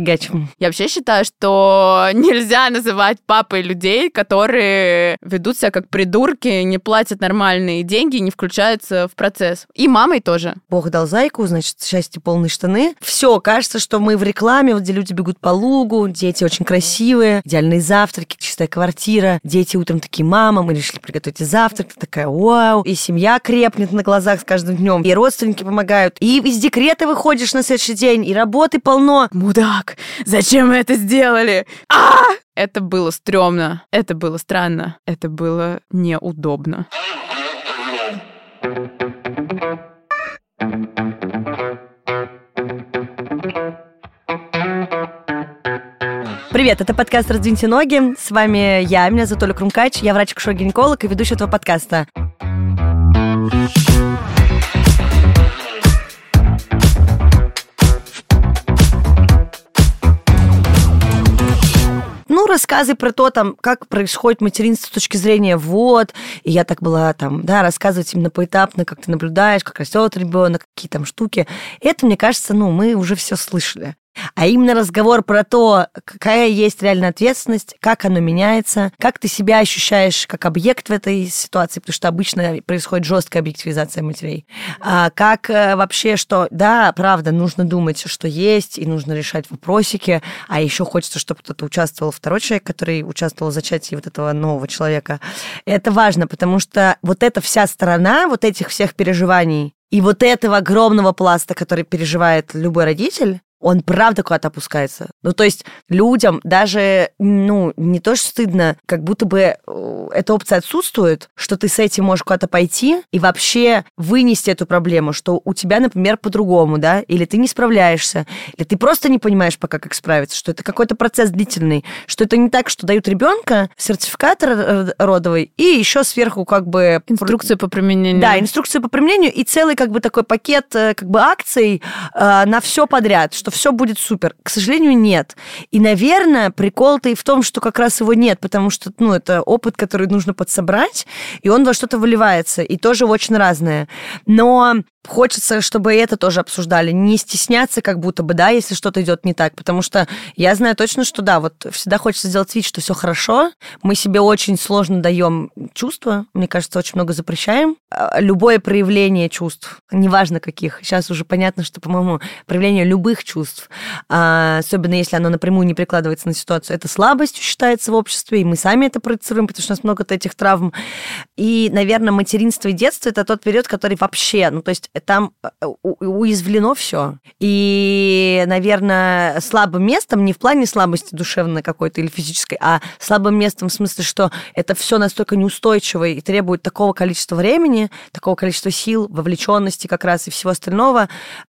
фигачим. Я вообще считаю, что нельзя называть папой людей, которые ведут себя как придурки, не платят нормальные деньги, не включаются в процесс. И мамой тоже. Бог дал зайку, значит, счастье полные штаны. Все, кажется, что мы в рекламе, вот где люди бегут по лугу, дети очень красивые, идеальные завтраки, чистая квартира, дети утром такие, мама, мы решили приготовить завтрак, Ты такая, вау, и семья крепнет на глазах с каждым днем, и родственники помогают, и из декрета выходишь на следующий день, и работы полно. Мудак, зачем мы это сделали? А! Это было стрёмно, это было странно, это было неудобно. Привет, это подкаст «Раздвиньте ноги». С вами я, меня зовут Оля Крумкач, я врач-акушер-гинеколог и ведущая этого подкаста. Рассказы про то, там, как происходит материнство с точки зрения вот, и я так была там, да, рассказывать именно поэтапно, как ты наблюдаешь, как растет ребенок, какие там штуки. Это, мне кажется, ну, мы уже все слышали а именно разговор про то, какая есть реальная ответственность, как оно меняется, как ты себя ощущаешь как объект в этой ситуации, потому что обычно происходит жесткая объективизация матерей. А как э, вообще, что, да, правда, нужно думать, что есть, и нужно решать вопросики, а еще хочется, чтобы кто-то участвовал, второй человек, который участвовал в зачатии вот этого нового человека. Это важно, потому что вот эта вся сторона вот этих всех переживаний, и вот этого огромного пласта, который переживает любой родитель, он правда куда-то опускается. Ну, то есть людям даже, ну, не то, что стыдно, как будто бы э, эта опция отсутствует, что ты с этим можешь куда-то пойти и вообще вынести эту проблему, что у тебя, например, по-другому, да, или ты не справляешься, или ты просто не понимаешь пока, как справиться, что это какой-то процесс длительный, что это не так, что дают ребенка сертификат родовый и еще сверху как бы... Инструкцию по применению. Да, инструкцию по применению и целый как бы такой пакет э, как бы акций э, на все подряд, что все будет супер. К сожалению, нет. И, наверное, прикол-то и в том, что как раз его нет, потому что, ну, это опыт, который нужно подсобрать, и он во что-то выливается, и тоже очень разное. Но Хочется, чтобы это тоже обсуждали. Не стесняться, как будто бы, да, если что-то идет не так. Потому что я знаю точно, что да, вот всегда хочется сделать вид, что все хорошо. Мы себе очень сложно даем чувства. Мне кажется, очень много запрещаем. А, любое проявление чувств, неважно каких. Сейчас уже понятно, что, по-моему, проявление любых чувств, а, особенно если оно напрямую не прикладывается на ситуацию, это слабостью считается в обществе, и мы сами это проецируем, потому что у нас много этих травм. И, наверное, материнство и детство это тот период, который вообще, ну, то есть там э, уязвлено все. И, наверное, слабым местом не в плане слабости душевной какой-то или физической, а слабым местом в смысле, что это все настолько неустойчиво и требует такого количества времени, такого количества сил, вовлеченности как раз и всего остального,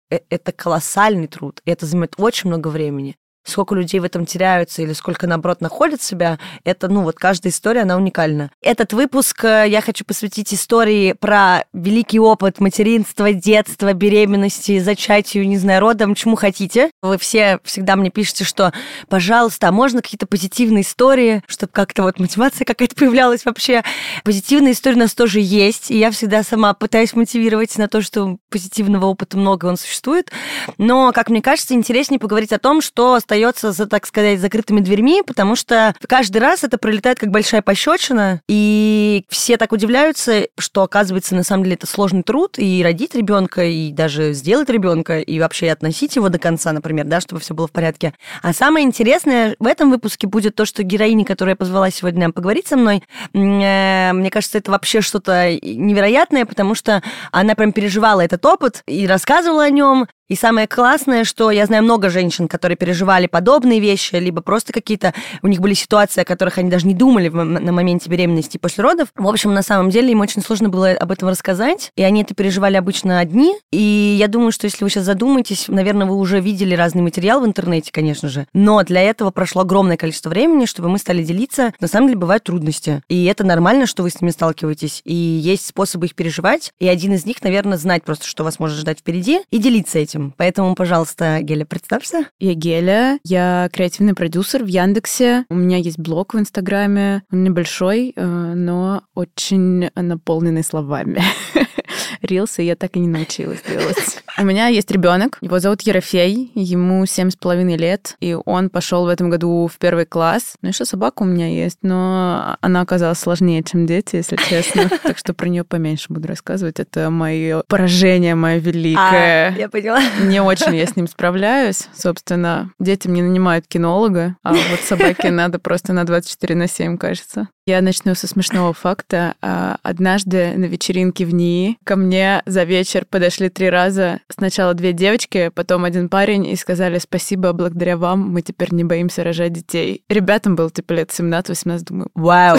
это колоссальный труд, и это занимает очень много времени сколько людей в этом теряются или сколько, наоборот, находят себя, это, ну, вот каждая история, она уникальна. Этот выпуск э, я хочу посвятить истории про великий опыт материнства, детства, беременности, зачатию, не знаю, родом, чему хотите. Вы все всегда мне пишете, что, пожалуйста, а можно какие-то позитивные истории, чтобы как-то вот мотивация какая-то появлялась вообще. Позитивные истории у нас тоже есть, и я всегда сама пытаюсь мотивировать на то, что позитивного опыта много, он существует. Но, как мне кажется, интереснее поговорить о том, что остается за, так сказать, закрытыми дверьми, потому что каждый раз это пролетает как большая пощечина, и все так удивляются, что, оказывается, на самом деле это сложный труд, и родить ребенка, и даже сделать ребенка, и вообще относить его до конца, например, да, чтобы все было в порядке. А самое интересное в этом выпуске будет то, что героиня, которую я позвала сегодня поговорить со мной, э, мне кажется, это вообще что-то невероятное, потому что она прям переживала этот опыт и рассказывала о нем, и самое классное, что я знаю много женщин, которые переживали подобные вещи, либо просто какие-то у них были ситуации, о которых они даже не думали на моменте беременности и после родов. В общем, на самом деле им очень сложно было об этом рассказать, и они это переживали обычно одни. И я думаю, что если вы сейчас задумаетесь, наверное, вы уже видели разный материал в интернете, конечно же, но для этого прошло огромное количество времени, чтобы мы стали делиться. На самом деле бывают трудности, и это нормально, что вы с ними сталкиваетесь, и есть способы их переживать, и один из них, наверное, знать просто, что вас может ждать впереди, и делиться этим этим. Поэтому, пожалуйста, Геля, представься. Я Геля, я креативный продюсер в Яндексе. У меня есть блог в Инстаграме. Он небольшой, э, но очень наполненный словами. рилсы я так и не научилась делать. У меня есть ребенок, его зовут Ерофей, ему семь с половиной лет, и он пошел в этом году в первый класс. Ну, еще собака у меня есть, но она оказалась сложнее, чем дети, если честно. Так что про нее поменьше буду рассказывать. Это мое поражение, мое великое. А, я поняла. Не очень я с ним справляюсь. Собственно, дети мне нанимают кинолога, а вот собаке надо просто на 24 на 7, кажется. Я начну со смешного факта. А, однажды на вечеринке в НИИ ко мне за вечер подошли три раза. Сначала две девочки, потом один парень, и сказали спасибо, благодаря вам мы теперь не боимся рожать детей. Ребятам было типа лет 17-18, думаю, вау.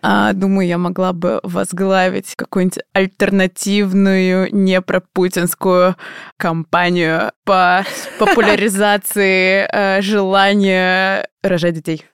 А, думаю, я могла бы возглавить какую-нибудь альтернативную, не пропутинскую кампанию по популяризации э, желания рожать детей.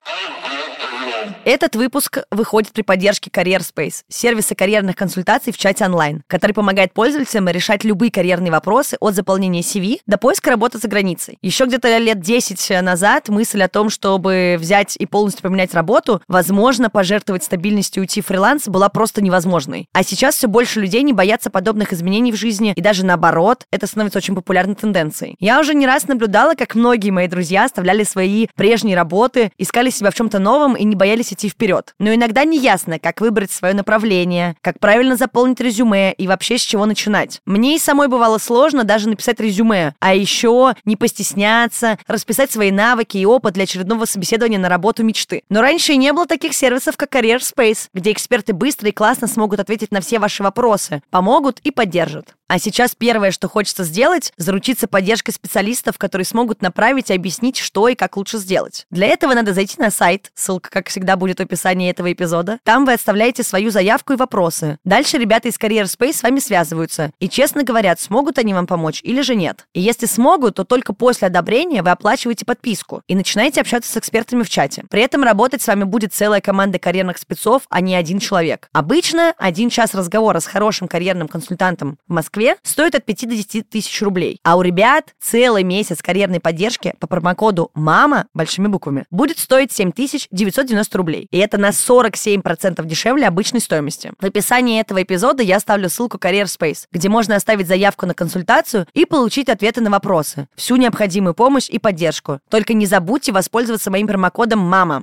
Этот выпуск выходит при поддержке Career Space, сервиса карьерных консультаций в чате онлайн, который помогает пользователям решать любые карьерные вопросы от заполнения CV до поиска работы за границей. Еще где-то лет 10 назад мысль о том, чтобы взять и полностью поменять работу, возможно, пожертвовать стабильностью и уйти в фриланс, была просто невозможной. А сейчас все больше людей не боятся подобных изменений в жизни, и даже наоборот, это становится очень популярной тенденцией. Я уже не раз наблюдала, как многие мои друзья оставляли свои прежние работы, искали себя в чем-то новом и не боялись идти вперед. Но иногда не ясно, как выбрать свое направление, как правильно заполнить резюме и вообще с чего начинать. Мне и самой бывало сложно даже написать резюме, а еще не постесняться, расписать свои навыки и опыт для очередного собеседования на работу мечты. Но раньше и не было таких сервисов, как Career Space, где эксперты быстро и классно смогут ответить на все ваши вопросы, помогут и поддержат. А сейчас первое, что хочется сделать, заручиться поддержкой специалистов, которые смогут направить и объяснить, что и как лучше сделать. Для этого надо зайти на сайт, ссылка, как всегда, будет в описании этого эпизода. Там вы оставляете свою заявку и вопросы. Дальше ребята из Career Space с вами связываются и честно говорят, смогут они вам помочь или же нет. И если смогут, то только после одобрения вы оплачиваете подписку и начинаете общаться с экспертами в чате. При этом работать с вами будет целая команда карьерных спецов, а не один человек. Обычно один час разговора с хорошим карьерным консультантом в Москве стоит от 5 до 10 тысяч рублей. А у ребят целый месяц карьерной поддержки по промокоду «МАМА» большими буквами будет стоить 7990 рублей. И это на 47% дешевле обычной стоимости. В описании этого эпизода я оставлю ссылку Career Space, где можно оставить заявку на консультацию и получить ответы на вопросы, всю необходимую помощь и поддержку. Только не забудьте воспользоваться моим промокодом «МАМА».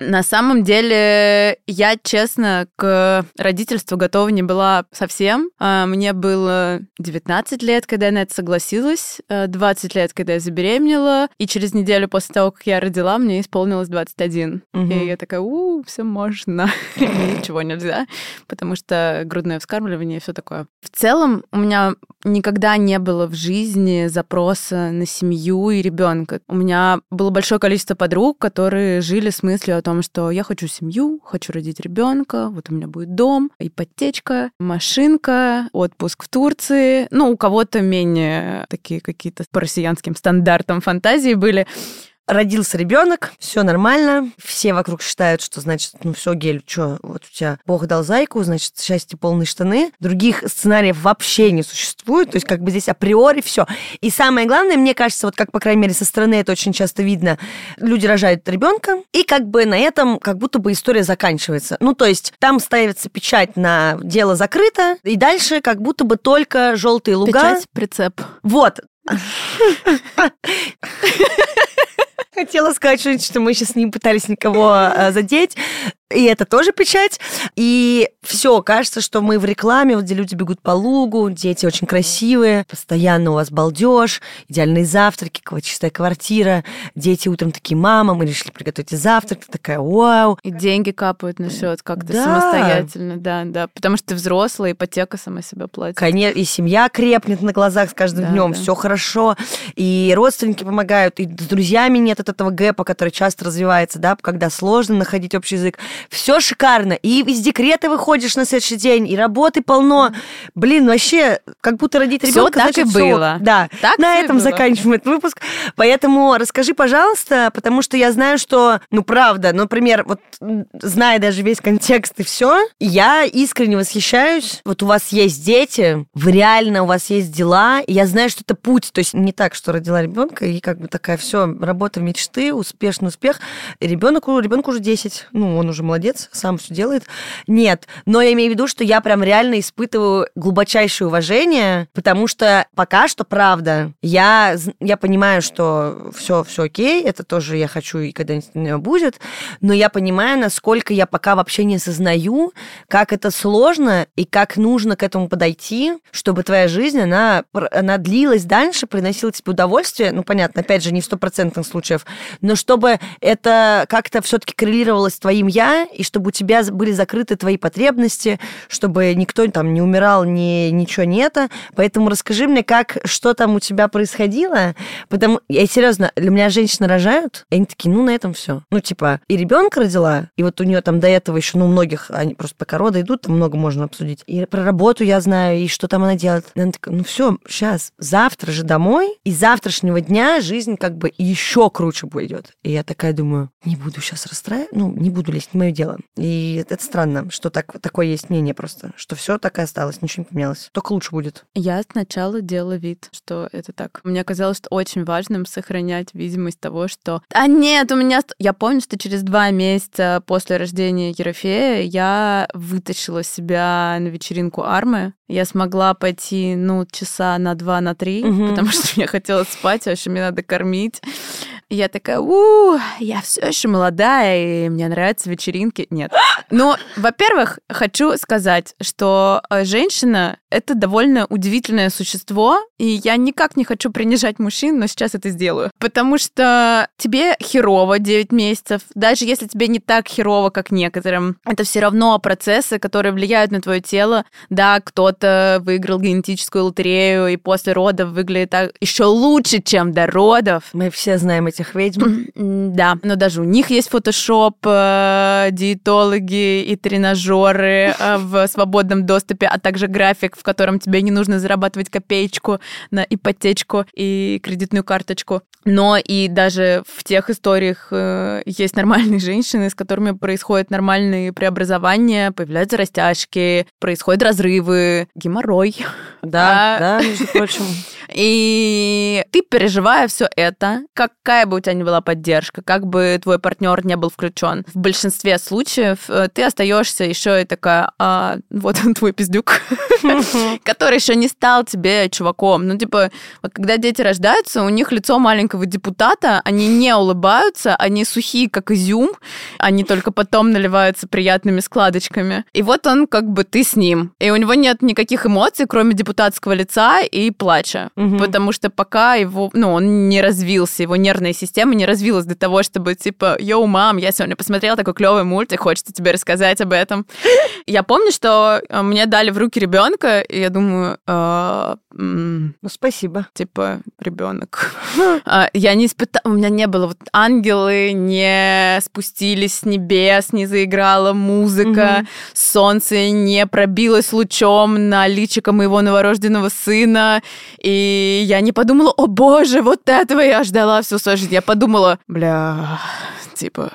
На самом деле, я, честно, к родительству готова не была совсем. А, мне было 19 лет, когда я на это согласилась, 20 э, лет, когда я забеременела, и через неделю после того, как я родила, мне исполнилось 21. Угу. И я такая, у, все можно, ничего нельзя, потому что грудное вскармливание и все такое. В целом, у меня никогда не было в жизни запроса на семью и ребенка. У меня было большое количество подруг, которые жили с мыслью о том, что я хочу семью, хочу родить ребенка, вот у меня будет дом, ипотечка, машинка, отпуск в Турции. Ну, у кого-то менее такие какие-то по россиянским стандартам фантазии были. Родился ребенок, все нормально, все вокруг считают, что значит, ну все, Гель, что, вот у тебя Бог дал зайку, значит, счастье полные штаны. Других сценариев вообще не существует, то есть как бы здесь априори все. И самое главное, мне кажется, вот как, по крайней мере, со стороны это очень часто видно, люди рожают ребенка, и как бы на этом как будто бы история заканчивается. Ну, то есть там ставится печать на дело закрыто, и дальше как будто бы только желтые луга. Печать, прицеп. Вот. Хотела сказать что мы сейчас не пытались никого а, задеть. И это тоже печать. И все, кажется, что мы в рекламе, вот где люди бегут по лугу, дети очень красивые, постоянно у вас балдеж, идеальные завтраки, чистая квартира, дети утром такие, мама, мы решили приготовить завтрак, ты такая, вау. И деньги капают на счет как-то да. самостоятельно, да, да, потому что ты взрослая, ипотека сама себя платит. Конечно, и семья крепнет на глазах с каждым да, днем, да. все хорошо, и родственники помогают, и с друзьями нет от этого гэпа, который часто развивается, да, когда сложно находить общий язык все шикарно. И из декрета выходишь на следующий день, и работы полно. Блин, вообще, как будто родить ребенка, так значит, и было. Да, так на этом было. заканчиваем этот выпуск. Поэтому расскажи, пожалуйста, потому что я знаю, что, ну, правда, например, вот зная даже весь контекст и все, я искренне восхищаюсь. Вот у вас есть дети, вы реально, у вас есть дела, я знаю, что это путь. То есть не так, что родила ребенка, и как бы такая все, работа мечты, успешный успех. Ребенок, ребенку уже 10, ну, он уже молодец, сам все делает. Нет, но я имею в виду, что я прям реально испытываю глубочайшее уважение, потому что пока что, правда, я, я понимаю, что все, все окей, это тоже я хочу и когда-нибудь будет, но я понимаю, насколько я пока вообще не осознаю, как это сложно и как нужно к этому подойти, чтобы твоя жизнь, она, она длилась дальше, приносила тебе удовольствие, ну, понятно, опять же, не в стопроцентных случаях, но чтобы это как-то все-таки коррелировалось с твоим я, и чтобы у тебя были закрыты твои потребности, чтобы никто там не умирал, ни, ничего не это. Поэтому расскажи мне, как, что там у тебя происходило, потому, я серьезно, для меня женщины рожают, и они такие, ну, на этом все. Ну, типа, и ребенка родила, и вот у нее там до этого еще, ну, у многих, они просто пока роды идут, там много можно обсудить. И про работу я знаю, и что там она делает. И она такая, ну, все, сейчас, завтра же домой, и завтрашнего дня жизнь как бы еще круче пойдет. И я такая думаю, не буду сейчас расстраивать, ну, не буду лезть, не мое дело. И это странно, что так, такое есть мнение просто, что все так и осталось, ничего не поменялось. Только лучше будет. Я сначала делала вид, что это так. Мне казалось, что очень важным сохранять видимость того, что «А нет, у меня...» Я помню, что через два месяца после рождения Ерофея я вытащила себя на вечеринку Армы. Я смогла пойти, ну, часа на два, на три, угу. потому что мне хотелось спать, а еще мне надо кормить. Я такая, у, я все еще молодая, и мне нравятся вечеринки. Нет. Но, во-первых, хочу сказать, что э, женщина — это довольно удивительное существо, и я никак не хочу принижать мужчин, но сейчас это сделаю. Потому что тебе херово 9 месяцев, даже если тебе не так херово, как некоторым, это все равно процессы, которые влияют на твое тело. Да, кто-то выиграл генетическую лотерею и после родов выглядит так еще лучше, чем до родов. Мы все знаем этих ведьм. Да, но даже у них есть фотошоп, э, диетологи и тренажеры э, в свободном доступе, а также график, в котором тебе не нужно зарабатывать копеечку на ипотечку и кредитную карточку. Но и даже в тех историях э, есть нормальные женщины, с которыми происходят нормальные преобразования, появляются растяжки, происходят разрывы, геморрой. Да, а, да, между прочим. И ты, переживая все это, какая бы у тебя ни была поддержка, как бы твой партнер не был включен, в большинстве случаев э, ты остаешься еще и такая, а, вот он твой пиздюк, который еще не стал тебе чуваком. Ну, типа, вот когда дети рождаются, у них лицо маленького депутата, они не улыбаются, они сухие, как изюм, они только потом наливаются приятными складочками. И вот он, как бы, ты с ним. И у него нет никаких эмоций, кроме депутатского лица и плача угу. потому что пока его, ну, он не развился, его нервная система не развилась до того, чтобы типа, йоу, мам, я сегодня посмотрела такой клевый мультик, хочется тебе рассказать об этом. Я помню, что э, мне дали в руки ребенка, и я думаю, э, ну, спасибо. Типа, ребенок. А, я не испытала, у меня не было вот ангелы не спустились с небес, не заиграла музыка, солнце не пробилось лучом на личико моего новорожденного сына, и я не подумала, о боже, вот этого я ждала всю свою жизнь. Я подумала, бля, типа,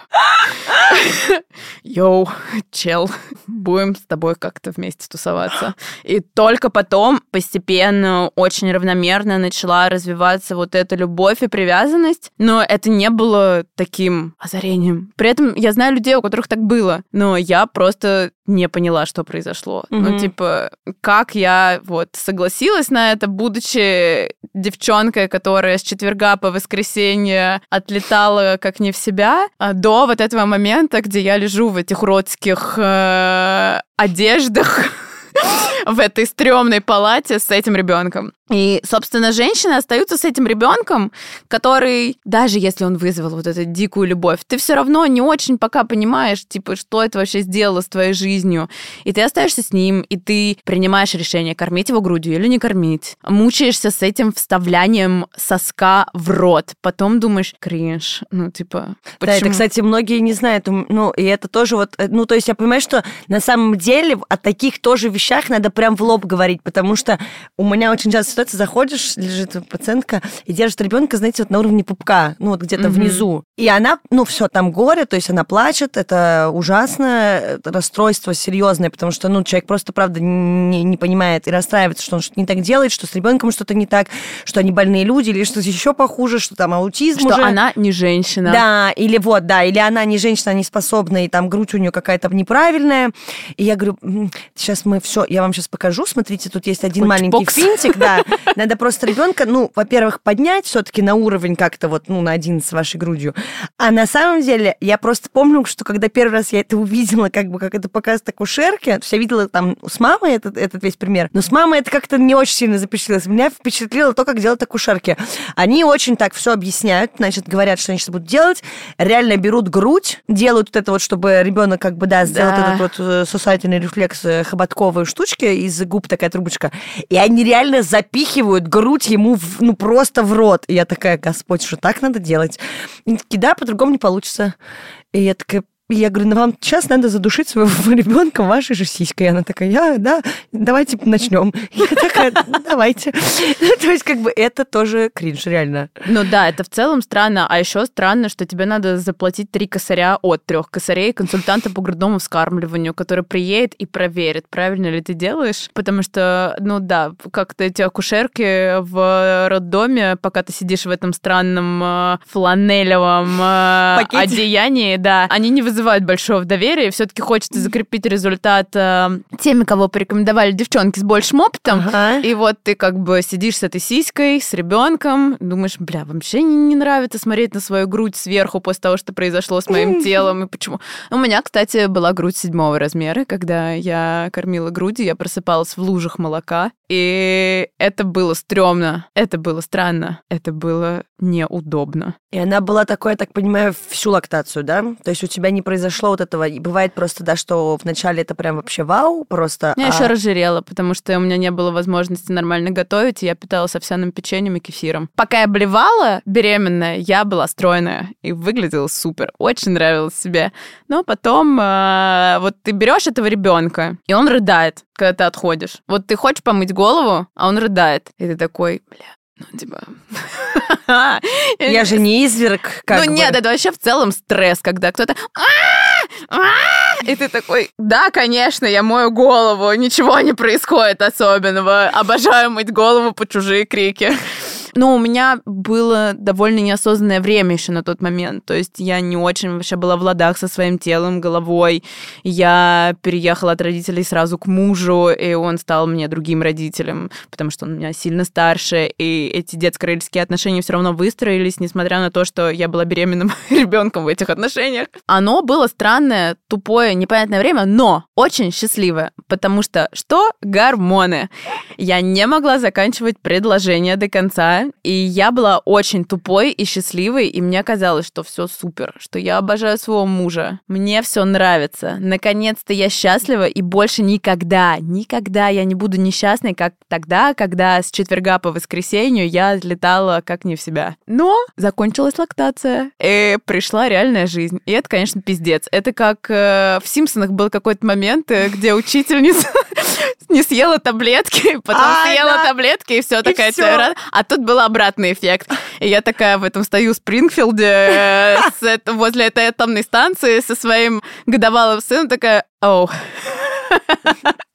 йоу, чел, будем с тобой как-то вместе тусоваться. И только потом постепенно, очень равномерно начала развиваться вот эта любовь и привязанность, но это не было таким озарением. При этом я знаю людей, у которых так было, но я просто не поняла, что произошло. Mm-hmm. Ну, типа, как я вот согласилась на это, будучи девчонкой, которая с четверга по воскресенье отлетала как не в себя, а до вот этого момента, где я лежу в этих уродских э, одеждах в этой стрёмной палате с этим ребенком. И, собственно, женщины остаются с этим ребенком, который, даже если он вызвал вот эту дикую любовь, ты все равно не очень пока понимаешь, типа, что это вообще сделало с твоей жизнью. И ты остаешься с ним, и ты принимаешь решение, кормить его грудью или не кормить. Мучаешься с этим вставлянием соска в рот. Потом думаешь, кринж. Ну, типа, почему? Да, это, кстати, многие не знают. Ну, и это тоже вот... Э, ну, то есть я понимаю, что на самом деле о таких тоже вещах надо прям в лоб говорить, потому что у меня очень часто ситуация, заходишь, лежит пациентка и держит ребенка, знаете, вот на уровне пупка, ну вот где-то mm-hmm. внизу. И она, ну все, там горе, то есть она плачет, это ужасно, расстройство серьезное, потому что, ну, человек просто, правда, не, не понимает и расстраивается, что он что-то не так делает, что с ребенком что-то не так, что они больные люди, или что-то еще похуже, что там аутизм Что уже. она не женщина. Да, или вот, да, или она не женщина, не способна, и там грудь у нее какая-то неправильная. И я говорю, сейчас мы все, я вам сейчас покажу, смотрите, тут есть один Хоть маленький бокс. финтик, да. Надо просто ребенка, ну, во-первых, поднять все-таки на уровень как-то вот, ну, на один с вашей грудью. А на самом деле, я просто помню, что когда первый раз я это увидела, как бы, как это показывает акушерке, то есть я видела там с мамой этот, этот весь пример, но с мамой это как-то не очень сильно запечатлелось. Меня впечатлило то, как делают акушерки. Они очень так все объясняют, значит, говорят, что они сейчас будут делать, реально берут грудь, делают вот это вот, чтобы ребенок как бы, да, сделал да. этот вот э, сосательный рефлекс э, хоботковой штучки, из губ такая трубочка, и они реально запихивают грудь ему, в, ну, просто в рот. И я такая, Господь, что так надо делать? И такие, да, по-другому не получится. И я такая, и я говорю, ну вам сейчас надо задушить своего ребенка вашей же сиськой. И она такая, я, да, давайте начнем. Я такая, давайте. То есть, как бы это тоже кринж, реально. Ну да, это в целом странно. А еще странно, что тебе надо заплатить три косаря от трех косарей консультанта по грудному вскармливанию, который приедет и проверит, правильно ли ты делаешь. Потому что, ну да, как-то эти акушерки в роддоме, пока ты сидишь в этом странном э, фланелевом э, одеянии, да, они не вызывают вызывают большого доверия. Все-таки хочется закрепить результат э, теми, кого порекомендовали девчонки с большим опытом. Ага. И вот ты как бы сидишь с этой сиськой, с ребенком, думаешь, бля, вообще не, не нравится смотреть на свою грудь сверху после того, что произошло с моим телом и почему. У меня, кстати, была грудь седьмого размера, когда я кормила грудью, я просыпалась в лужах молока, и это было стрёмно, это было странно, это было неудобно. И она была такой, я так понимаю, всю лактацию, да? То есть у тебя не произошло вот этого. И бывает просто, да, что вначале это прям вообще вау, просто... Я а... еще разжирела, потому что у меня не было возможности нормально готовить, и я питалась овсяным печеньем и кефиром. Пока я блевала беременная, я была стройная и выглядела супер. Очень нравилось себе. Но потом э, вот ты берешь этого ребенка, и он рыдает, когда ты отходишь. Вот ты хочешь помыть голову, а он рыдает. И ты такой, бля, ну, типа... Я же не изверг, как Ну, нет, это вообще в целом стресс, когда кто-то... И ты такой, да, конечно, я мою голову, ничего не происходит особенного. Обожаю мыть голову по чужие крики. Но у меня было довольно неосознанное время еще на тот момент. То есть я не очень вообще была в ладах со своим телом, головой. Я переехала от родителей сразу к мужу, и он стал мне другим родителем, потому что он меня сильно старше, и эти детско-родительские отношения все равно выстроились, несмотря на то, что я была беременным ребенком в этих отношениях. Оно было странное, тупое, непонятное время, но очень счастливое, потому что что? Гормоны. Я не могла заканчивать предложение до конца, и я была очень тупой и счастливой, и мне казалось, что все супер, что я обожаю своего мужа, мне все нравится. Наконец-то я счастлива, и больше никогда, никогда я не буду несчастной, как тогда, когда с четверга по воскресенью я летала как не в себя. Но закончилась лактация, и пришла реальная жизнь. И это, конечно, пиздец. Это как э, в «Симпсонах» был какой-то момент, э, где учительница не съела таблетки, потом а, съела таблетки, и все такая. А тут был обратный эффект. И я такая в этом стою в Спрингфилде э, возле этой атомной станции со своим годовалым сыном, такая, оу.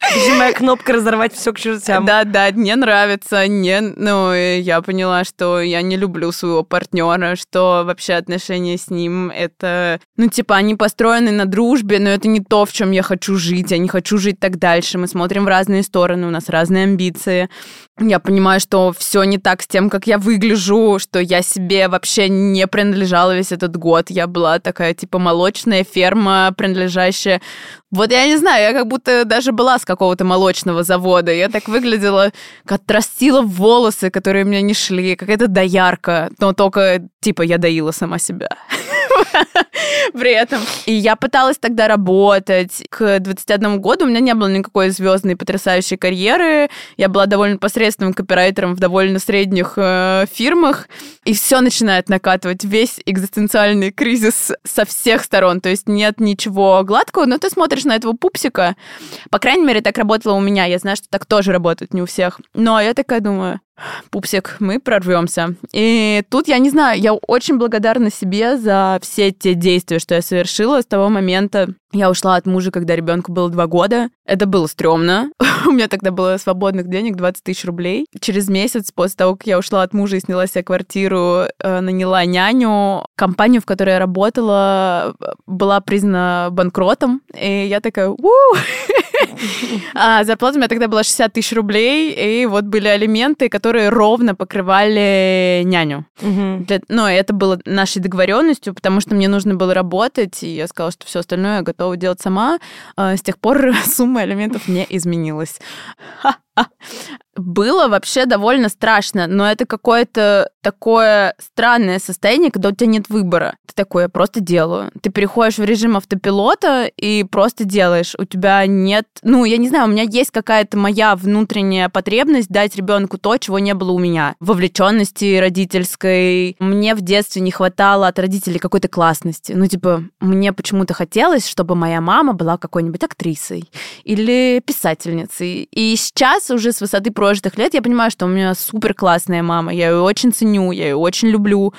Нажимая кнопку разорвать все к чертям. Да, да, мне нравится. Не, ну, я поняла, что я не люблю своего партнера, что вообще отношения с ним это, ну, типа, они построены на дружбе, но это не то, в чем я хочу жить. Я не хочу жить так дальше. Мы смотрим в разные стороны, у нас разные амбиции. Я понимаю, что все не так с тем, как я выгляжу, что я себе вообще не принадлежала весь этот год. Я была такая, типа, молочная ферма, принадлежащая... Вот я не знаю, я как будто даже была с какого-то молочного завода. Я так выглядела, отрастила волосы, которые мне не шли, какая-то доярка, но только, типа, я доила сама себя. при этом. И я пыталась тогда работать. К 21 году у меня не было никакой звездной потрясающей карьеры. Я была довольно посредственным копирайтером в довольно средних э, фирмах. И все начинает накатывать. Весь экзистенциальный кризис со всех сторон. То есть нет ничего гладкого, но ты смотришь на этого пупсика. По крайней мере, так работало у меня. Я знаю, что так тоже работает не у всех. Но я такая думаю, Пупсик, мы прорвемся. И тут, я не знаю, я очень благодарна себе за все те действия, что я совершила с того момента. Я ушла от мужа, когда ребенку было два года. Это было стрёмно. У меня тогда было свободных денег 20 тысяч рублей. Через месяц после того, как я ушла от мужа и сняла себе квартиру, э, наняла няню. Компанию, в которой я работала, была признана банкротом. И я такая, у а зарплата у меня тогда была 60 тысяч рублей, и вот были алименты, которые ровно покрывали няню. Для, ну, это было нашей договоренностью, потому что мне нужно было работать, и я сказала, что все остальное я готова делать сама. А с тех пор сумма алиментов не изменилась. Было вообще довольно страшно, но это какое-то такое странное состояние, когда у тебя нет выбора. Ты такой, я просто делаю. Ты переходишь в режим автопилота и просто делаешь. У тебя нет... Ну, я не знаю, у меня есть какая-то моя внутренняя потребность дать ребенку то, чего не было у меня. Вовлеченности родительской. Мне в детстве не хватало от родителей какой-то классности. Ну, типа, мне почему-то хотелось, чтобы моя мама была какой-нибудь актрисой или писательницей. И сейчас уже с высоты прожитых лет я понимаю, что у меня супер классная мама. Я ее очень ценю, я ее очень люблю.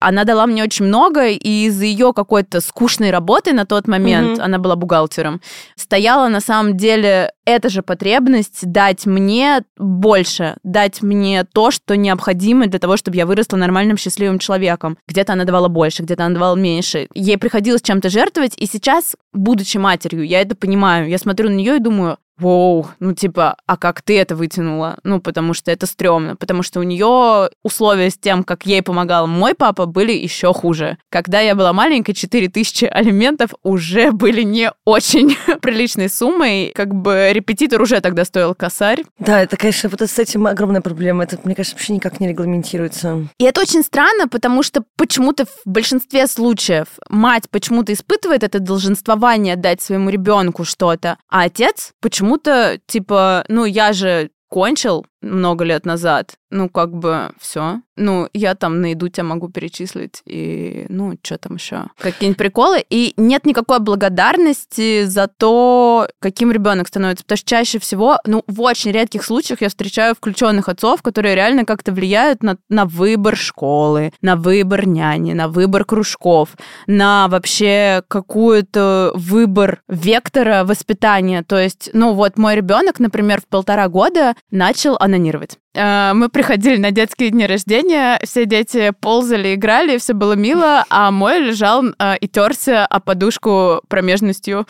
Она дала мне очень много, и из-за ее какой-то скучной работы на тот момент, mm-hmm. она была бухгалтером, стояла на самом деле эта же потребность дать мне больше, дать мне то, что необходимо для того, чтобы я выросла нормальным, счастливым человеком. Где-то она давала больше, где-то она давала меньше. Ей приходилось чем-то жертвовать, и сейчас, будучи матерью, я это понимаю. Я смотрю на нее и думаю, Воу, ну типа, а как ты это вытянула? Ну, потому что это стрёмно, потому что у нее условия с тем, как ей помогал мой папа, были еще хуже. Когда я была маленькой, 4000 алиментов уже были не очень приличной суммой. Как бы репетитор уже тогда стоил косарь. Да, это, конечно, вот с этим огромная проблема. Это, мне кажется, вообще никак не регламентируется. И это очень странно, потому что почему-то в большинстве случаев мать почему-то испытывает это долженствование дать своему ребенку что-то, а отец почему почему-то, типа, ну, я же кончил много лет назад, ну, как бы все. Ну, я там на еду тебя могу перечислить, и, ну, что там еще? Какие-нибудь приколы. И нет никакой благодарности за то, каким ребенок становится. Потому что чаще всего, ну, в очень редких случаях я встречаю включенных отцов, которые реально как-то влияют на, на выбор школы, на выбор няни, на выбор кружков, на вообще какую-то выбор вектора воспитания. То есть, ну, вот мой ребенок, например, в полтора года начал анонировать. Э, мы приходили на детские дни рождения, все дети ползали, играли, все было мило, а мой лежал э, и терся о подушку промежностью.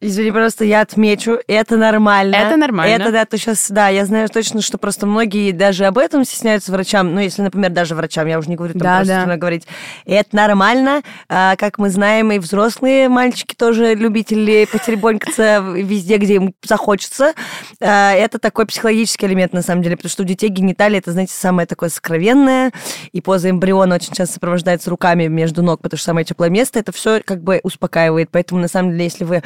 Извини, просто я отмечу, это нормально. Это нормально. Это, да, то сейчас, да, я знаю точно, что просто многие даже об этом стесняются врачам, ну, если, например, даже врачам, я уже не говорю там да, просто да. говорить. Это нормально, а, как мы знаем, и взрослые мальчики тоже любители потеребонькаться везде, где им захочется. А, это такой психологический элемент, на самом деле, потому что у детей гениталии, это, знаете, самое такое сокровенное, и поза эмбриона очень часто сопровождается руками между ног, потому что самое теплое место, это все как бы успокаивает. Поэтому, на самом деле, если вы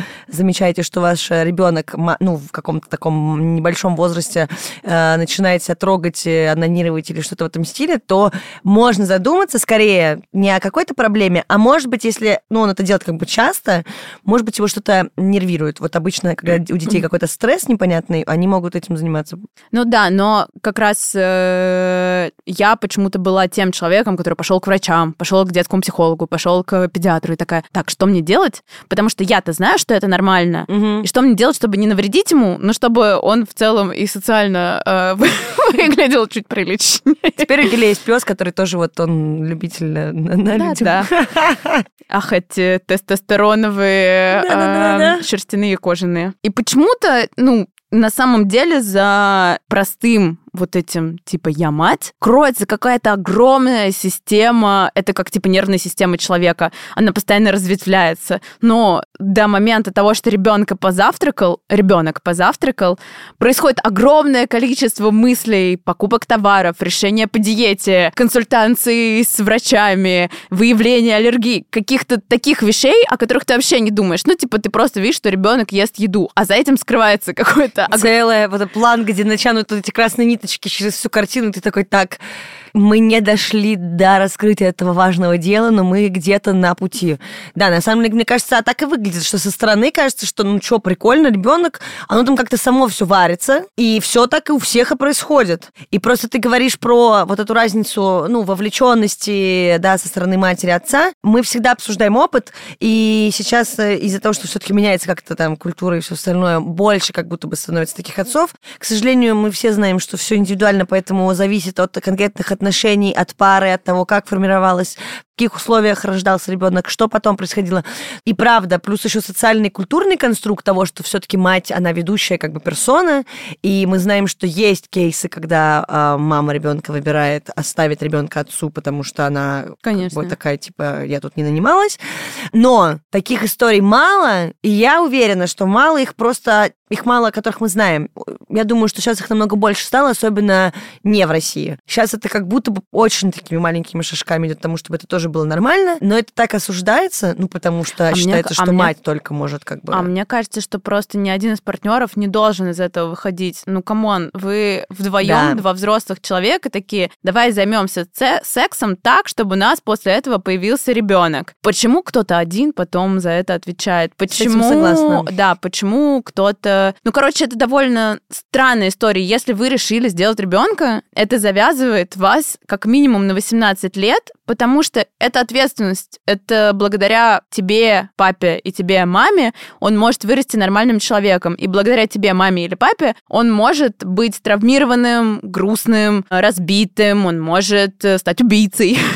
замечаете, что ваш ребенок, ну, в каком-то таком небольшом возрасте э, начинает себя трогать, анонировать или что-то в этом стиле, то можно задуматься скорее не о какой-то проблеме, а может быть, если, ну, он это делает как бы часто, может быть, его что-то нервирует. Вот обычно, когда у детей какой-то стресс непонятный, они могут этим заниматься. Ну да, но как раз э, я почему-то была тем человеком, который пошел к врачам, пошел к детскому психологу, пошел к педиатру и такая, так, что мне делать? Потому что я-то знаю, что это нормально, нормально. Угу. И что мне делать, чтобы не навредить ему, но чтобы он в целом и социально э, выглядел чуть приличнее. Теперь у Геля есть пес, который тоже вот он любитель на, на да, да. Ах, эти тестостероновые э, шерстяные кожаные. И почему-то, ну, на самом деле за простым вот этим, типа, я мать, кроется какая-то огромная система, это как, типа, нервная система человека, она постоянно разветвляется. Но до момента того, что ребенка позавтракал, ребенок позавтракал, происходит огромное количество мыслей, покупок товаров, решения по диете, консультации с врачами, выявление аллергии, каких-то таких вещей, о которых ты вообще не думаешь. Ну, типа, ты просто видишь, что ребенок ест еду, а за этим скрывается какой-то... Целая вот план, где натянут эти красные ниточки через всю картину, ты такой, так, мы не дошли до раскрытия этого важного дела, но мы где-то на пути. Да, на самом деле, мне кажется, а так и выглядит, что со стороны кажется, что ну что, прикольно, ребенок, оно там как-то само все варится, и все так и у всех и происходит. И просто ты говоришь про вот эту разницу, ну, вовлеченности, да, со стороны матери, отца. Мы всегда обсуждаем опыт, и сейчас э, из-за того, что все-таки меняется как-то там культура и все остальное, больше как будто бы становится таких отцов. К сожалению, мы все знаем, что все индивидуально, поэтому зависит от конкретных отношений, от пары, от того, как формировалась каких условиях рождался ребенок, что потом происходило. И правда, плюс еще социальный и культурный конструкт того, что все-таки мать, она ведущая как бы персона, и мы знаем, что есть кейсы, когда э, мама ребенка выбирает оставить ребенка отцу, потому что она Конечно. Как бы, такая, типа, я тут не нанималась. Но таких историй мало, и я уверена, что мало их просто их мало, которых мы знаем. Я думаю, что сейчас их намного больше стало, особенно не в России. Сейчас это как будто бы очень такими маленькими шажками идет, потому чтобы это тоже было нормально, но это так осуждается, ну, потому что а считается, мне, что а мать мне, только может как бы... А мне кажется, что просто ни один из партнеров не должен из этого выходить. Ну, come on, вы вдвоем, да. два взрослых человека такие, давай займемся сексом так, чтобы у нас после этого появился ребенок. Почему кто-то один потом за это отвечает? Почему... согласна. Да, почему кто-то ну, короче, это довольно странная история. Если вы решили сделать ребенка, это завязывает вас как минимум на 18 лет, потому что это ответственность. Это благодаря тебе, папе и тебе, маме, он может вырасти нормальным человеком. И благодаря тебе, маме или папе, он может быть травмированным, грустным, разбитым, он может э, стать убийцей.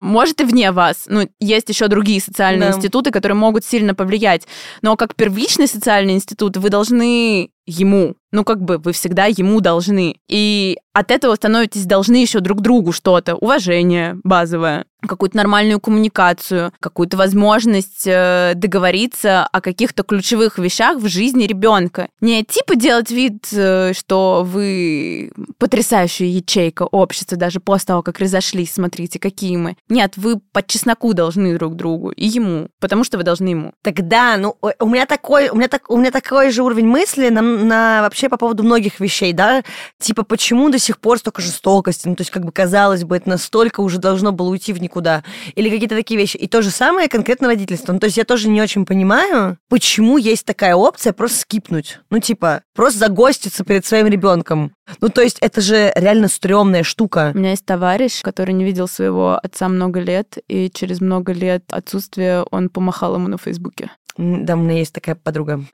Может и вне вас. Ну, есть еще другие социальные институты, которые могут сильно повлиять. Но как первичный социальный институт вы должны ему. Ну, как бы вы всегда ему должны. И от этого становитесь должны еще друг другу что-то. Уважение базовое, какую-то нормальную коммуникацию, какую-то возможность э, договориться о каких-то ключевых вещах в жизни ребенка. Не типа делать вид, э, что вы потрясающая ячейка общества, даже после того, как разошлись, смотрите, какие мы. Нет, вы по чесноку должны друг другу и ему, потому что вы должны ему. Тогда, ну, у меня такой, у меня так, у меня такой же уровень мысли на, на вообще по поводу многих вещей, да, типа почему до сих пор столько жестокости, ну, то есть как бы казалось бы, это настолько уже должно было уйти в никуда, или какие-то такие вещи. И то же самое конкретно родительство. Ну, то есть я тоже не очень понимаю, почему есть такая опция просто скипнуть. Ну, типа, просто загоститься перед своим ребенком. Ну, то есть это же реально стрёмная штука. У меня есть товарищ, который не видел своего отца много лет, и через много лет отсутствия он помахал ему на Фейсбуке. Да, у меня есть такая подруга.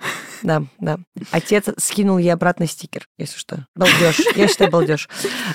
Да, да. Отец скинул ей обратно стикер, если что. Балдеж. Я считаю, балдеж.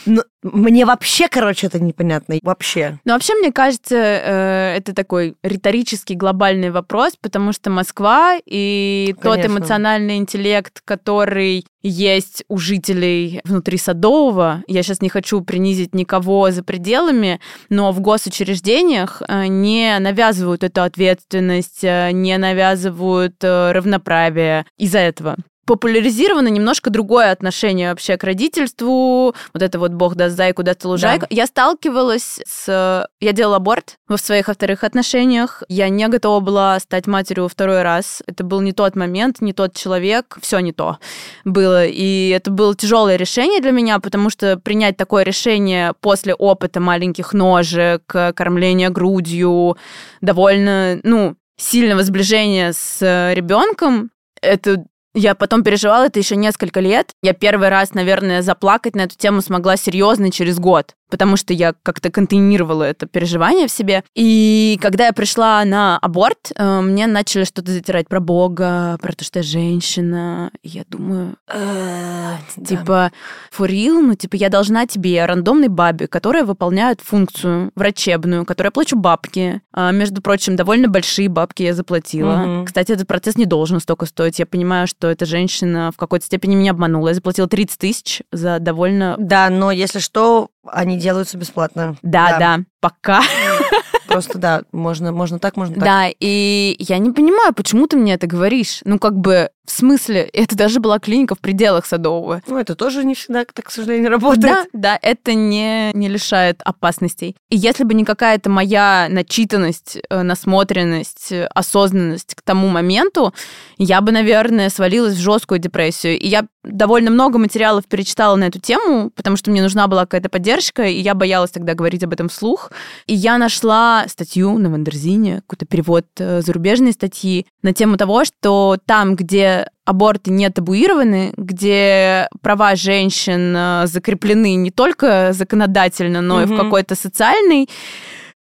Но мне вообще, короче, это непонятно. Вообще. Ну, вообще, мне кажется, э, это такой риторический глобальный вопрос, потому что Москва и Конечно. тот эмоциональный интеллект, который есть у жителей внутри Садового. Я сейчас не хочу принизить никого за пределами, но в госучреждениях э, не навязывают эту ответственность, э, не навязывают э, равноправие из-за этого популяризировано немножко другое отношение вообще к родительству. Вот это вот бог даст зайку, даст лужайку. Да. Я сталкивалась с... Я делала аборт во своих вторых отношениях. Я не готова была стать матерью второй раз. Это был не тот момент, не тот человек. Все не то было. И это было тяжелое решение для меня, потому что принять такое решение после опыта маленьких ножек, кормления грудью, довольно, ну, сильного сближения с ребенком, это я потом переживала это еще несколько лет. Я первый раз, наверное, заплакать на эту тему смогла серьезно через год. Потому что я как-то контейнировала это переживание в себе. И когда я пришла на аборт, э, мне начали что-то затирать про Бога, про то, что я женщина. И я думаю, э, типа, real? Ну, типа, я должна тебе, рандомной бабе, которая выполняет функцию врачебную, которая плачу бабки. А, между прочим, довольно большие бабки я заплатила. Кстати, этот процесс не должен столько стоить. Я понимаю, что эта женщина в какой-то степени меня обманула. Я заплатила 30 тысяч за довольно... Да, но если что, они делаются бесплатно. Да, да, да пока. Просто да, можно, можно так, можно так. Да, и я не понимаю, почему ты мне это говоришь. Ну, как бы, в смысле, это даже была клиника в пределах Садового. Ну, это тоже не всегда, так, к сожалению, работает. Да, да, это не, не лишает опасностей. И если бы не какая-то моя начитанность, э, насмотренность, осознанность к тому моменту, я бы, наверное, свалилась в жесткую депрессию. И я довольно много материалов перечитала на эту тему, потому что мне нужна была какая-то поддержка, и я боялась тогда говорить об этом вслух. И я нашла статью на Wonderzine, какой-то перевод э, зарубежной статьи на тему того, что там, где аборты не табуированы, где права женщин э, закреплены не только законодательно, но угу. и в какой-то социальной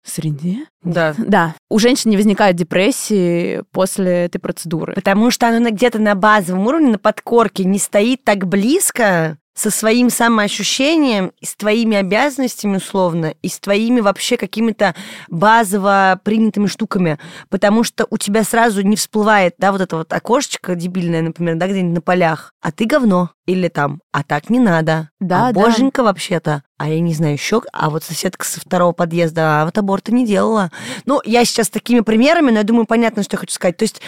среде. Да. Да. У женщин не возникает депрессии после этой процедуры. Потому что она где-то на базовом уровне, на подкорке не стоит так близко со своим самоощущением и с твоими обязанностями условно, и с твоими вообще какими-то базово принятыми штуками, потому что у тебя сразу не всплывает, да, вот это вот окошечко дебильное, например, да, где-нибудь на полях, а ты говно, или там, а так не надо, да, а да. боженька вообще-то, а я не знаю, еще, а вот соседка со второго подъезда, а вот аборта не делала. Ну, я сейчас такими примерами, но я думаю, понятно, что я хочу сказать. То есть,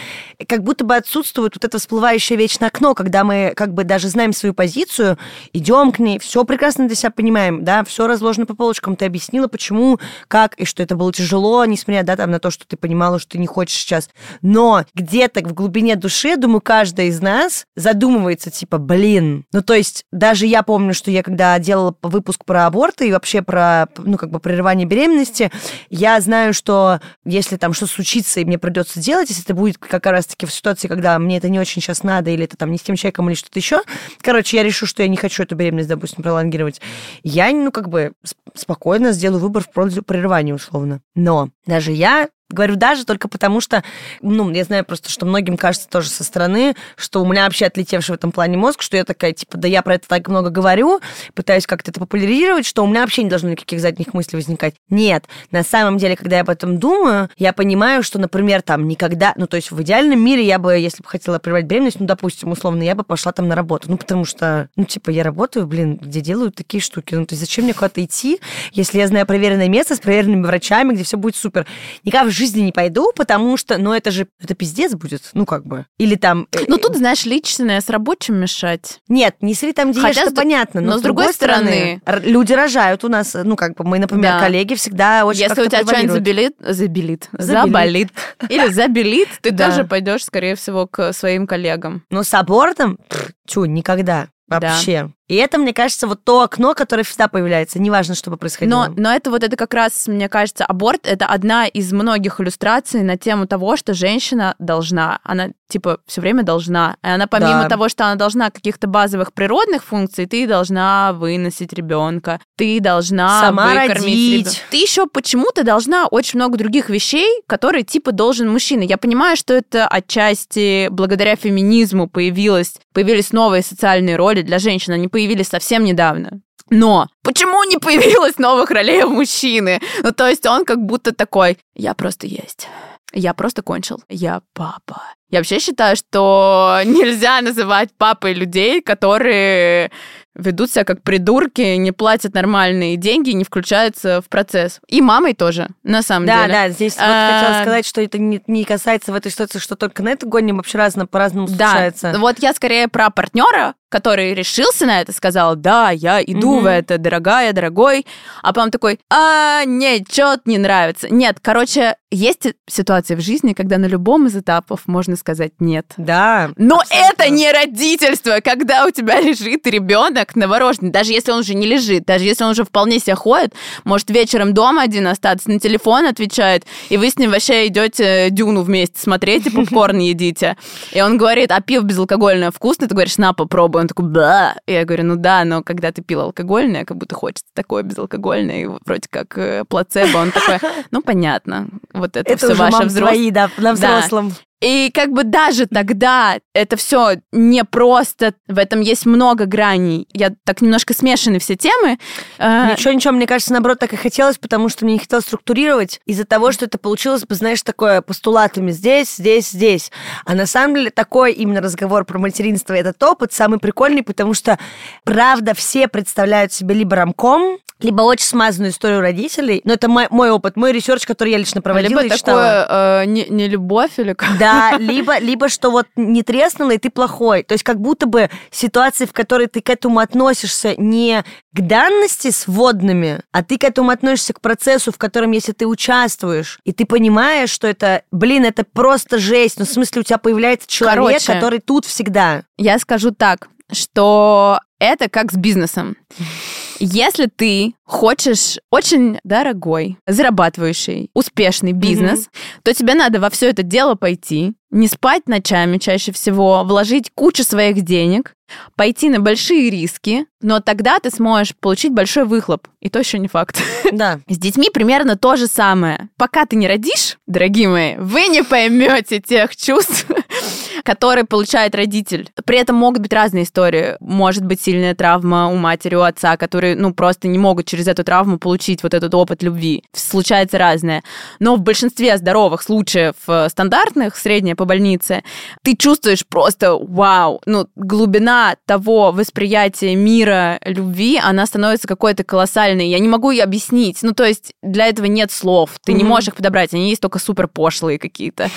как будто бы отсутствует вот это всплывающее вечное окно, когда мы как бы даже знаем свою позицию, идем к ней, все прекрасно для себя понимаем, да, все разложено по полочкам, ты объяснила, почему, как, и что это было тяжело, несмотря, да, там, на то, что ты понимала, что ты не хочешь сейчас. Но где-то в глубине души, думаю, каждая из нас задумывается, типа, блин, ну, то есть, даже я помню, что я когда делала выпуск про аборты и вообще про, ну, как бы прерывание беременности, я знаю, что если там что случится, и мне придется делать, если это будет как раз-таки в ситуации, когда мне это не очень сейчас надо, или это там не с тем человеком, или что-то еще, короче, я решу, что я не хочу эту беременность, допустим, пролонгировать, я, ну, как бы спокойно сделаю выбор в пользу прерывания, условно. Но даже я Говорю даже только потому, что, ну, я знаю просто, что многим кажется тоже со стороны, что у меня вообще отлетевший в этом плане мозг, что я такая, типа, да я про это так много говорю, пытаюсь как-то это популяризировать, что у меня вообще не должно никаких задних мыслей возникать. Нет, на самом деле, когда я об этом думаю, я понимаю, что, например, там никогда, ну, то есть в идеальном мире я бы, если бы хотела прервать беременность, ну, допустим, условно, я бы пошла там на работу, ну, потому что, ну, типа, я работаю, блин, где делают такие штуки, ну, то есть зачем мне куда-то идти, если я знаю проверенное место с проверенными врачами, где все будет супер. Никогда в жизни не пойду, потому что, ну, это же, это пиздец будет, ну, как бы. Или там... Э, ну, тут, знаешь, личное с рабочим мешать. Нет, не если там делишь, это понятно, но, но с другой стороны, стороны, люди рожают у нас, ну, как бы мы, например, да. коллеги всегда очень Если у тебя что-нибудь забелит, забелит, заболит, или забелит, ты тоже пойдешь, скорее всего, к своим коллегам. Но с абортом, тю, никогда. Вообще. Да. И это, мне кажется, вот то окно, которое всегда появляется, неважно, что бы происходило. Но, но это вот это как раз, мне кажется, аборт это одна из многих иллюстраций на тему того, что женщина должна. Она типа все время должна. И она помимо да. того, что она должна каких-то базовых природных функций, ты должна выносить ребенка, ты должна сама родить. Ребенка. Ты еще почему-то должна очень много других вещей, которые типа должен мужчина. Я понимаю, что это отчасти благодаря феминизму появилось, появились новые социальные роли для женщин. Они появились совсем недавно. Но почему не появилось новых ролей у мужчины? Ну, то есть он как будто такой, я просто есть. Я просто кончил. Я папа. Я вообще считаю, что нельзя называть папой людей, которые ведут себя как придурки, не платят нормальные деньги, не включаются в процесс. И мамой тоже, на самом да, деле. Да, да, здесь вот хотела а, сказать, что это не, не касается в этой ситуации, что только на это гоне вообще разно, по-разному да. случается. Вот я скорее про партнера, который решился на это, сказал, да, я иду mm-hmm. в это, дорогая, дорогой, а потом такой, а, нет, что-то не нравится. Нет, короче, есть ситуации в жизни, когда на любом из этапов можно сказать нет. Да. Но абсолютно. это не родительство, когда у тебя лежит ребенок новорожденный, даже если он уже не лежит, даже если он уже вполне себя ходит, может вечером дома один остаться, на телефон отвечает, и вы с ним вообще идете дюну вместе смотреть и попкорн едите. И он говорит, а пиво безалкогольное вкусно? Ты говоришь, на, попробуй Он такой, да. Я говорю, ну да, но когда ты пил алкогольное, как будто хочется такое безалкогольное, и вроде как э, плацебо. Он такой, ну понятно, вот это, Это все уже ваше взрослое. да, на Да. И как бы даже тогда это все не просто, в этом есть много граней. Я так немножко смешаны все темы. Э, Ничего, ничего, мне кажется, наоборот, так и хотелось, потому что мне не хотелось структурировать из-за того, что это получилось бы, знаешь, такое постулатами здесь, здесь, здесь. А на самом деле такой именно разговор про материнство и этот опыт самый прикольный, потому что, правда, все представляют себе либо ромком, либо очень смазанную историю родителей. Но это мой, мой опыт, мой research, который я лично проводила Либо и читала. такое э, не, не любовь или как. Да, либо, либо что вот не треснуло, и ты плохой. То есть как будто бы ситуации, в которой ты к этому относишься не к данности с вводными, а ты к этому относишься к процессу, в котором, если ты участвуешь, и ты понимаешь, что это, блин, это просто жесть, ну, в смысле, у тебя появляется человек, Короче. который тут всегда. Я скажу так, что это как с бизнесом. Если ты хочешь очень дорогой, зарабатывающий, успешный бизнес, то тебе надо во все это дело пойти, не спать ночами чаще всего, вложить кучу своих денег, пойти на большие риски, но тогда ты сможешь получить большой выхлоп. И то еще не факт. Да. С детьми примерно то же самое. Пока ты не родишь, дорогие мои, вы не поймете тех чувств, которые получает родитель. При этом могут быть разные истории. Может быть сильная травма у матери, у отца, которые, ну, просто не могут через эту травму получить вот этот опыт любви. Случается разное. Но в большинстве здоровых случаев, э, стандартных, средняя по больнице, ты чувствуешь просто вау, ну, глубина того восприятия мира любви, она становится какой-то колоссальной. Я не могу ее объяснить. Ну, то есть для этого нет слов. Ты не Мгм. можешь их подобрать. Они есть только супер пошлые какие-то,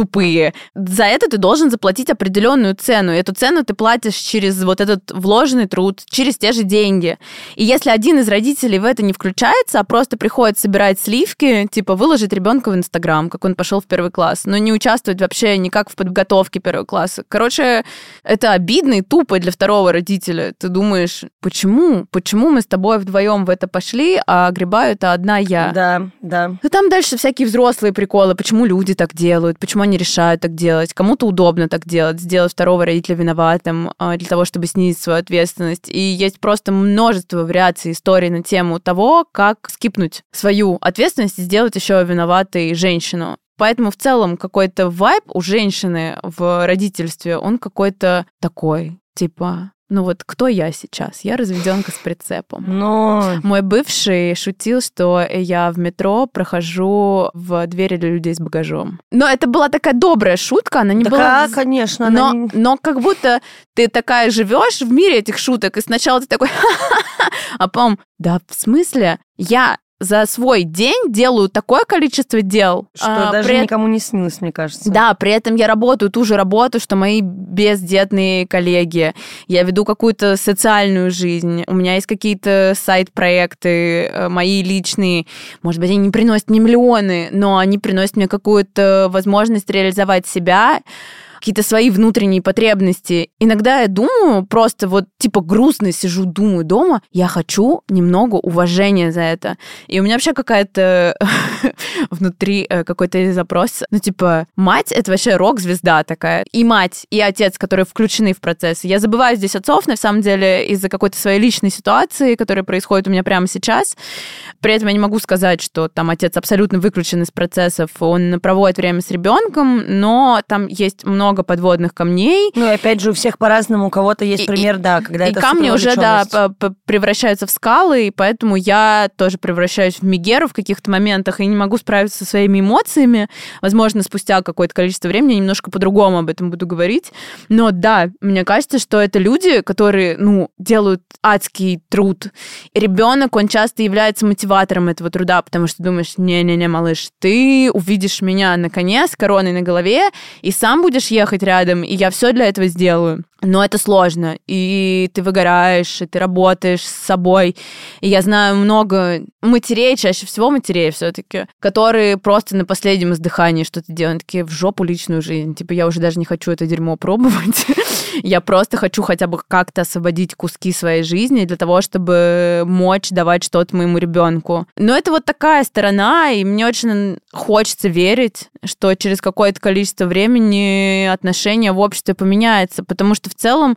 тупые. За это ты должен заплатить определенную цену. И эту цену ты платишь через вот этот вложенный труд, через те же деньги. И если один из родителей в это не включается, а просто приходит собирать сливки, типа выложить ребенка в Инстаграм, как он пошел в первый класс, но не участвовать вообще никак в подготовке первого класса. Короче, это обидно и тупо для второго родителя. Ты думаешь, почему? Почему мы с тобой вдвоем в это пошли, а грибаю это одна я? Да, да. Ну, там дальше всякие взрослые приколы, почему люди так делают, почему они решают так делать. Кому-то удобно так делать, сделать второго родителя виноватым а, для того, чтобы снизить свою ответственность. И есть просто множество вариаций историй на тему того, как скипнуть свою ответственность и сделать еще виноватой женщину. Поэтому в целом какой-то вайб у женщины в родительстве, он какой-то такой, типа, ну вот кто я сейчас? Я разведенка с прицепом. Но... Мой бывший шутил, что я в метро прохожу в двери для людей с багажом. Но это была такая добрая шутка, она не Да, была... ка- конечно. она Но, не- но как будто ты такая живешь в мире этих шуток, и сначала ты такой, а потом, да, в смысле? Я за свой день делаю такое количество дел, Что а, даже при никому не снилось, мне кажется. да, при этом я работаю ту же работу, что мои бездетные коллеги. Я веду какую-то социальную жизнь. У меня есть какие-то сайт-проекты э, мои личные. Может быть, они не приносят мне миллионы, но они приносят мне какую-то возможность реализовать себя какие-то свои внутренние потребности. Иногда я думаю, просто вот типа грустно сижу, думаю дома, я хочу немного уважения за это. И у меня вообще какая-то внутри э, какой-то запрос. Ну, типа, мать — это вообще рок-звезда такая. И мать, и отец, которые включены в процесс. Я забываю здесь отцов, на самом деле, из-за какой-то своей личной ситуации, которая происходит у меня прямо сейчас. При этом я не могу сказать, что там отец абсолютно выключен из процессов, он проводит время с ребенком, но там есть много подводных камней, Ну и опять же, у всех по-разному, у кого-то есть И- пример, да, когда и это камни уже, да, превращаются в скалы, и поэтому я тоже превращаюсь в Мегеру в каких-то моментах и не могу справиться со своими эмоциями. Возможно, спустя какое-то количество времени я немножко по-другому об этом буду говорить. Но да, мне кажется, что это люди, которые, ну, делают адский труд. И ребенок, он часто является мотиватором этого труда, потому что думаешь, не-не-не, малыш, ты увидишь меня на коне с короной на голове, и сам будешь ехать рядом, и я все для этого сделаю. Но это сложно, и ты выгораешь, и ты работаешь с собой. И я знаю много матерей, чаще всего матерей все-таки, которые просто на последнем издыхании что-то делают, такие в жопу личную жизнь. Типа я уже даже не хочу это дерьмо пробовать. Я просто хочу хотя бы как-то освободить куски своей жизни для того, чтобы мочь давать что-то моему ребенку. Но это вот такая сторона, и мне очень хочется верить, что через какое-то количество времени отношения в обществе поменяется, потому что в целом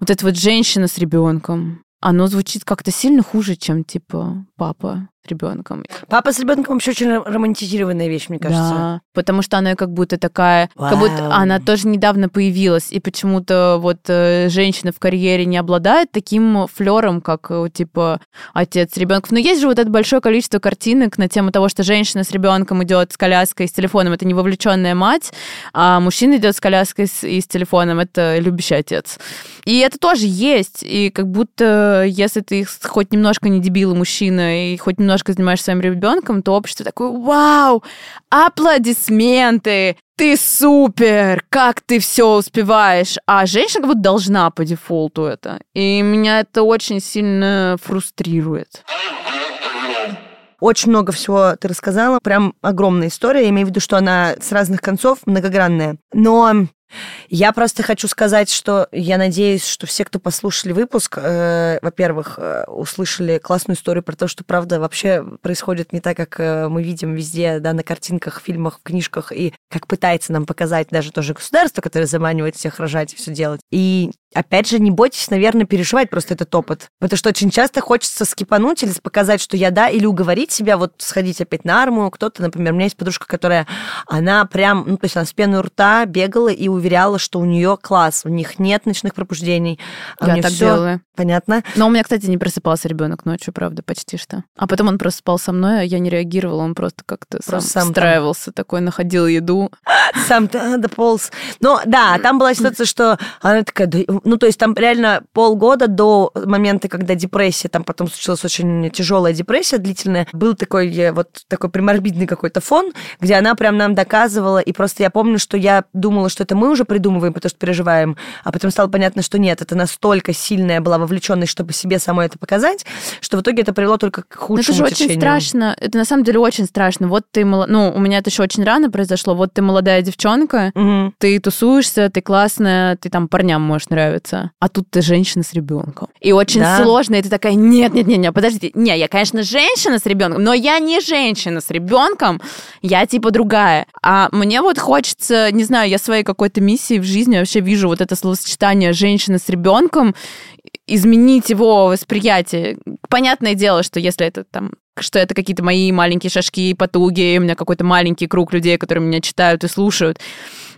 вот эта вот женщина с ребенком, оно звучит как-то сильно хуже, чем типа папа ребенком. Папа с ребенком вообще очень романтизированная вещь, мне кажется. Да, потому что она как будто такая, Вау. как будто она тоже недавно появилась, и почему-то вот э, женщина в карьере не обладает таким флером, как э, типа отец ребенка. Но есть же вот это большое количество картинок на тему того, что женщина с ребенком идет с коляской, с телефоном, это не вовлеченная мать, а мужчина идет с коляской и с телефоном, это любящий отец. И это тоже есть, и как будто если ты хоть немножко не дебил мужчина и хоть немножко занимаешься своим ребенком, то общество такое, вау, аплодисменты, ты супер, как ты все успеваешь. А женщина как будто должна по дефолту это. И меня это очень сильно фрустрирует. Очень много всего ты рассказала, прям огромная история. Я имею в виду, что она с разных концов многогранная. Но я просто хочу сказать, что я надеюсь, что все, кто послушали выпуск, э, во-первых, э, услышали классную историю про то, что правда вообще происходит не так, как э, мы видим везде, да, на картинках, фильмах, книжках, и как пытается нам показать даже тоже государство, которое заманивает всех рожать и все делать. И опять же, не бойтесь, наверное, переживать просто этот опыт. Потому что очень часто хочется скипануть или показать, что я да, или уговорить себя вот сходить опять на армию. Кто-то, например, у меня есть подружка, которая, она прям, ну, то есть она с пеной рта бегала и уверяла, что у нее класс, у них нет ночных пробуждений. А я так всё... делаю. Понятно. Но у меня, кстати, не просыпался ребенок ночью, правда, почти что. А потом он просто спал со мной, а я не реагировала, он просто как-то сам, сам встраивался, там. такой, находил еду. Сам дополз. Но да, там была ситуация, что она такая, ну, то есть там реально полгода до момента, когда депрессия, там потом случилась очень тяжелая депрессия длительная, был такой э, вот такой приморбидный какой-то фон, где она прям нам доказывала, и просто я помню, что я думала, что это мы уже придумываем, потому что переживаем, а потом стало понятно, что нет, это настолько сильная была вовлеченность, чтобы себе самой это показать, что в итоге это привело только к худшему Это же течению. очень страшно, это на самом деле очень страшно. Вот ты, ну, у меня это еще очень рано произошло, вот ты молодая девчонка, угу. ты тусуешься, ты классная, ты там парням можешь нравиться, а тут ты женщина с ребенком. И очень да. сложно, и ты такая, нет, нет, нет, нет, подождите, не, я, конечно, женщина с ребенком, но я не женщина с ребенком, я типа другая. А мне вот хочется, не знаю, я своей какой-то миссией в жизни вообще вижу вот это словосочетание женщина с ребенком, изменить его восприятие. Понятное дело, что если это там что это какие-то мои маленькие шажки, потуги, у меня какой-то маленький круг людей, которые меня читают и слушают.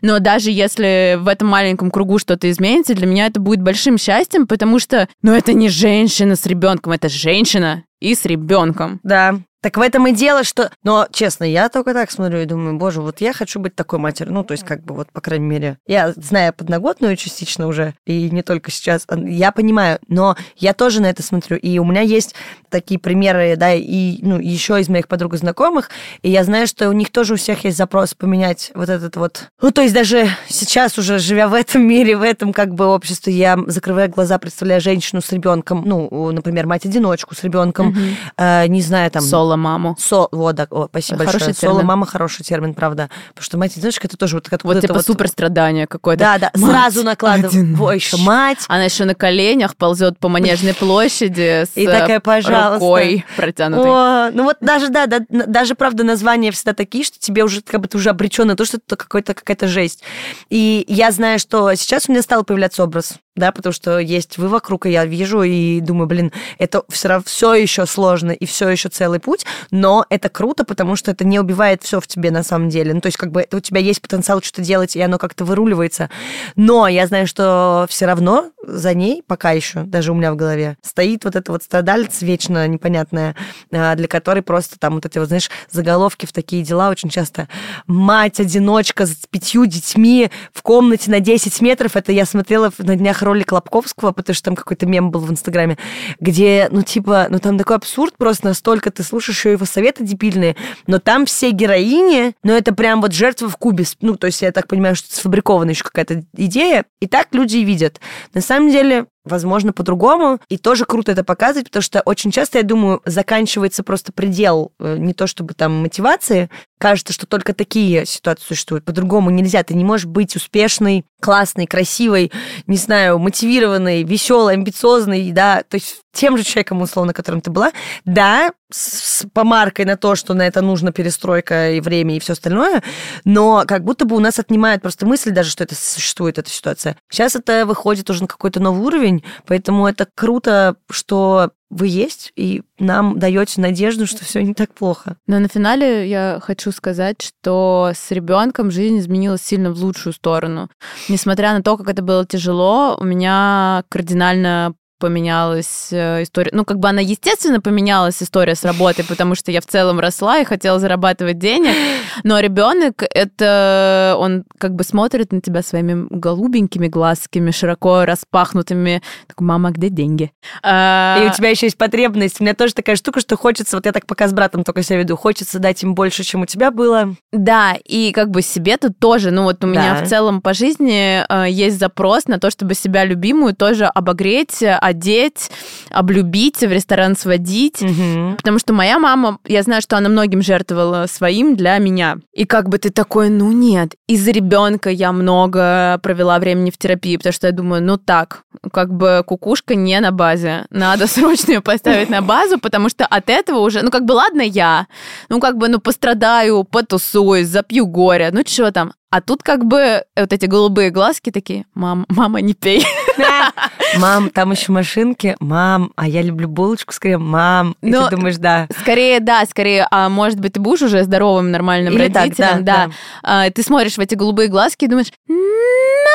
Но даже если в этом маленьком кругу что-то изменится, для меня это будет большим счастьем, потому что, ну, это не женщина с ребенком, это женщина и с ребенком. Да. Так в этом и дело, что... Но, честно, я только так смотрю и думаю, боже, вот я хочу быть такой матерью. Ну, то есть, как бы, вот, по крайней мере, я знаю подноготную частично уже, и не только сейчас, я понимаю, но я тоже на это смотрю. И у меня есть такие примеры, да, и, ну, еще из моих подруг и знакомых, и я знаю, что у них тоже у всех есть запрос поменять вот этот вот... Ну, то есть, даже сейчас уже, живя в этом мире, в этом, как бы, обществе, я закрываю глаза, представляю женщину с ребенком, ну, например, мать-одиночку с ребенком, mm-hmm. э, не знаю, там... Соло маму. Со, вот, да, о, спасибо хороший большое. Термин. Соло мама хороший термин, правда. Потому что мать одиночка это тоже вот как вот, типа вот... супер страдание какое-то. Да, да, мать сразу накладываем. Ой, еще мать. Она еще на коленях ползет по манежной площади с И такая, пожалуйста. рукой протянутой. О, ну вот даже, да, да, даже, правда, названия всегда такие, что тебе уже как бы ты уже обречен на то, что это какой-то какая-то жесть. И я знаю, что сейчас у меня стал появляться образ да, потому что есть вы вокруг, и я вижу и думаю, блин, это все равно все еще сложно и все еще целый путь, но это круто, потому что это не убивает все в тебе на самом деле. Ну, то есть, как бы у тебя есть потенциал что-то делать, и оно как-то выруливается. Но я знаю, что все равно за ней пока еще, даже у меня в голове, стоит вот это вот страдалец вечно непонятная, а, для которой просто там вот эти вот, знаешь, заголовки в такие дела очень часто. Мать-одиночка с пятью детьми в комнате на 10 метров. Это я смотрела на днях ролик Лобковского, потому что там какой-то мем был в Инстаграме, где, ну, типа, ну, там такой абсурд просто настолько, ты слушаешь его советы дебильные, но там все героини, ну, это прям вот жертва в кубе, ну, то есть я так понимаю, что сфабрикована еще какая-то идея, и так люди и видят. На самом деле, возможно, по-другому. И тоже круто это показывать, потому что очень часто, я думаю, заканчивается просто предел э, не то чтобы там мотивации. Кажется, что только такие ситуации существуют. По-другому нельзя. Ты не можешь быть успешной, классной, красивой, не знаю, мотивированной, веселой, амбициозной, да, то есть тем же человеком, условно, которым ты была. Да, с помаркой на то, что на это нужно перестройка и время, и все остальное, но как будто бы у нас отнимает просто мысль даже, что это существует, эта ситуация. Сейчас это выходит уже на какой-то новый уровень, поэтому это круто, что вы есть, и нам даете надежду, что все не так плохо. Но на финале я хочу сказать, что с ребенком жизнь изменилась сильно в лучшую сторону. Несмотря на то, как это было тяжело, у меня кардинально поменялась э, история. Ну, как бы она, естественно, поменялась история с работой, потому что я в целом росла и хотела зарабатывать денег. Но ребенок это он как бы смотрит на тебя своими голубенькими глазками, широко распахнутыми. Так, мама, где деньги? А... И у тебя еще есть потребность. У меня тоже такая штука, что хочется, вот я так пока с братом только себя веду, хочется дать им больше, чем у тебя было. Да, и как бы себе-то тоже. Ну, вот у меня да. в целом по жизни э, есть запрос на то, чтобы себя любимую тоже обогреть, одеть, облюбить, в ресторан сводить. Угу. Потому что моя мама, я знаю, что она многим жертвовала своим для меня. И как бы ты такой, ну нет, из-за ребенка я много провела времени в терапии, потому что я думаю, ну так, как бы кукушка не на базе. Надо срочно ее поставить на базу, потому что от этого уже, ну как бы ладно я, ну как бы, ну пострадаю, потусуюсь, запью горе, ну что там, а тут как бы вот эти голубые глазки такие, мам, мама, не пей. Мам, там еще машинки. Мам, а я люблю булочку с кремом. Мам, и Но ты думаешь, да. Скорее, да, скорее, а может быть, ты будешь уже здоровым, нормальным Или родителем, так, да, да. да. А, ты смотришь в эти голубые глазки и думаешь, ну,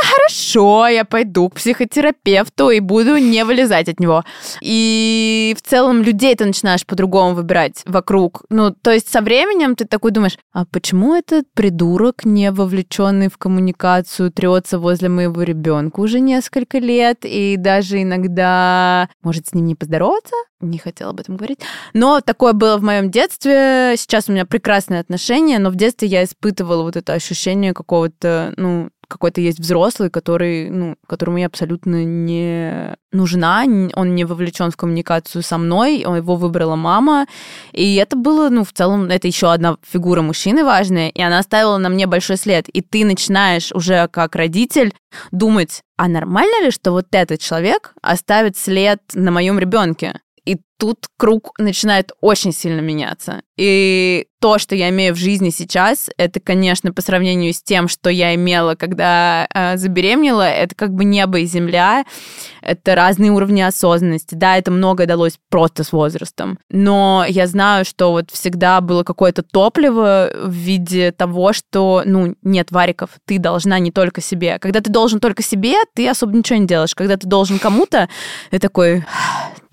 хорошо, я пойду к психотерапевту и буду не вылезать от него. И в целом людей ты начинаешь по-другому выбирать вокруг. Ну, то есть со временем ты такой думаешь, а почему этот придурок, не вовлеченный в коммуникацию, трется возле моего ребенка уже несколько лет, и даже иногда может с ним не поздороваться? Не хотела об этом говорить. Но такое было в моем детстве. Сейчас у меня прекрасные отношения, но в детстве я испытывала вот это ощущение какого-то, ну, какой-то есть взрослый, который, ну, которому я абсолютно не нужна, он не вовлечен в коммуникацию со мной, его выбрала мама, и это было, ну, в целом, это еще одна фигура мужчины важная, и она оставила на мне большой след, и ты начинаешь уже как родитель думать, а нормально ли, что вот этот человек оставит след на моем ребенке? И тут круг начинает очень сильно меняться. И то, что я имею в жизни сейчас, это, конечно, по сравнению с тем, что я имела, когда э, забеременела, это как бы небо и земля, это разные уровни осознанности. Да, это многое далось просто с возрастом, но я знаю, что вот всегда было какое-то топливо в виде того, что, ну, нет, Вариков, ты должна не только себе. Когда ты должен только себе, ты особо ничего не делаешь. Когда ты должен кому-то, ты такой,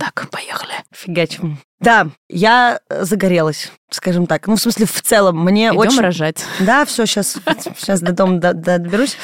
так, поехали. Фигачим. Да, я загорелась, скажем так. Ну, в смысле, в целом, мне Идем очень... рожать. Да, все, сейчас, сейчас до дома доберусь.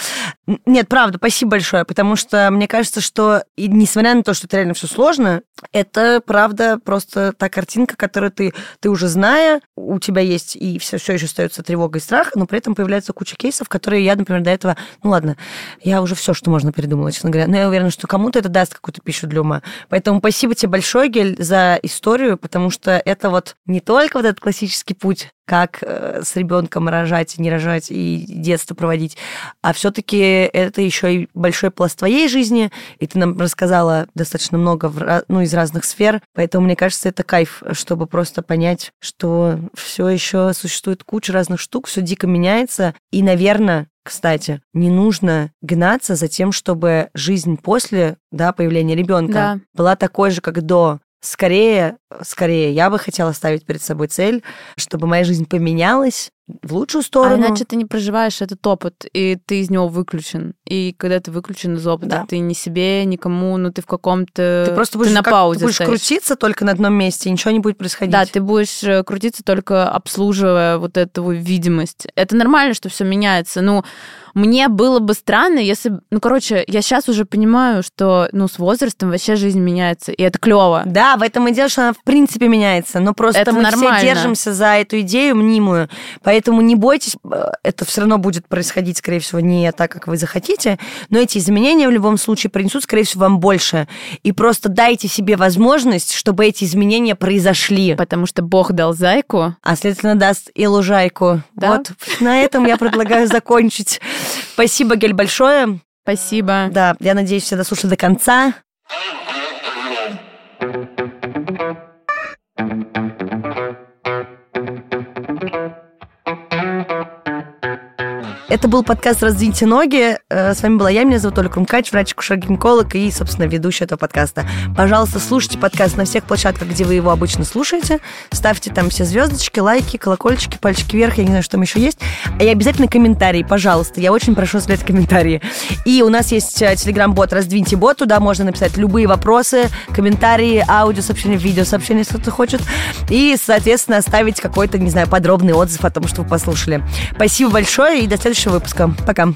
Нет, правда, спасибо большое, потому что мне кажется, что, и несмотря на то, что это реально все сложно, это, правда, просто та картинка, которую ты, ты уже зная, у тебя есть и все, все еще остается тревога и страх, но при этом появляется куча кейсов, которые я, например, до этого, ну ладно, я уже все, что можно придумала, честно говоря, но я уверена, что кому-то это даст какую-то пищу для ума. Поэтому спасибо тебе большое, Гель, за историю, потому что это вот не только вот этот классический путь, как э, с ребенком рожать, не рожать и детство проводить, а все-таки это еще и большой пласт твоей жизни, и ты нам рассказала достаточно много в, ну, из разных сфер, поэтому мне кажется, это кайф, чтобы просто понять, что все еще существует куча разных штук, все дико меняется, и, наверное, кстати, не нужно гнаться за тем, чтобы жизнь после да, появления ребенка да. была такой же, как до. Скорее, скорее, я бы хотела ставить перед собой цель, чтобы моя жизнь поменялась, в лучшую сторону. А иначе ты не проживаешь этот опыт, и ты из него выключен. И когда ты выключен из опыта, да. ты ни себе, никому, ну ты в каком-то... Ты просто будешь, ты на как, паузе ты будешь крутиться только на одном месте, и ничего не будет происходить. Да, ты будешь э, крутиться только обслуживая вот эту видимость. Это нормально, что все меняется. Ну, мне было бы странно, если... Ну, короче, я сейчас уже понимаю, что, ну, с возрастом вообще жизнь меняется, и это клево. Да, в этом и дело, что она в принципе меняется, но просто это мы нормально. все держимся за эту идею мнимую, поэтому не бойтесь, э, это все равно будет происходить, скорее всего, не так, как вы захотите, но эти изменения в любом случае принесут, скорее всего, вам больше. И просто дайте себе возможность, чтобы эти изменения произошли. Потому что Бог дал зайку. А, следовательно, даст и лужайку. Да? Вот на этом я предлагаю закончить. Спасибо, Гель, большое. Спасибо. Да, я надеюсь, все дослушали до конца. Это был подкаст «Раздвиньте ноги». Э, с вами была я, меня зовут Оля Крумкач, врач-акушер-гинеколог и, собственно, ведущая этого подкаста. Пожалуйста, слушайте подкаст на всех площадках, где вы его обычно слушаете. Ставьте там все звездочки, лайки, колокольчики, пальчики вверх, я не знаю, что там еще есть. А и обязательно комментарии, пожалуйста. Я очень прошу оставлять комментарии. И у нас есть э, телеграм-бот «Раздвиньте бот». Туда можно написать любые вопросы, комментарии, аудиосообщения, видеосообщения, если кто-то хочет. И, соответственно, оставить какой-то, не знаю, подробный отзыв о том, что вы послушали. Спасибо большое и до следующего выпуска. Пока.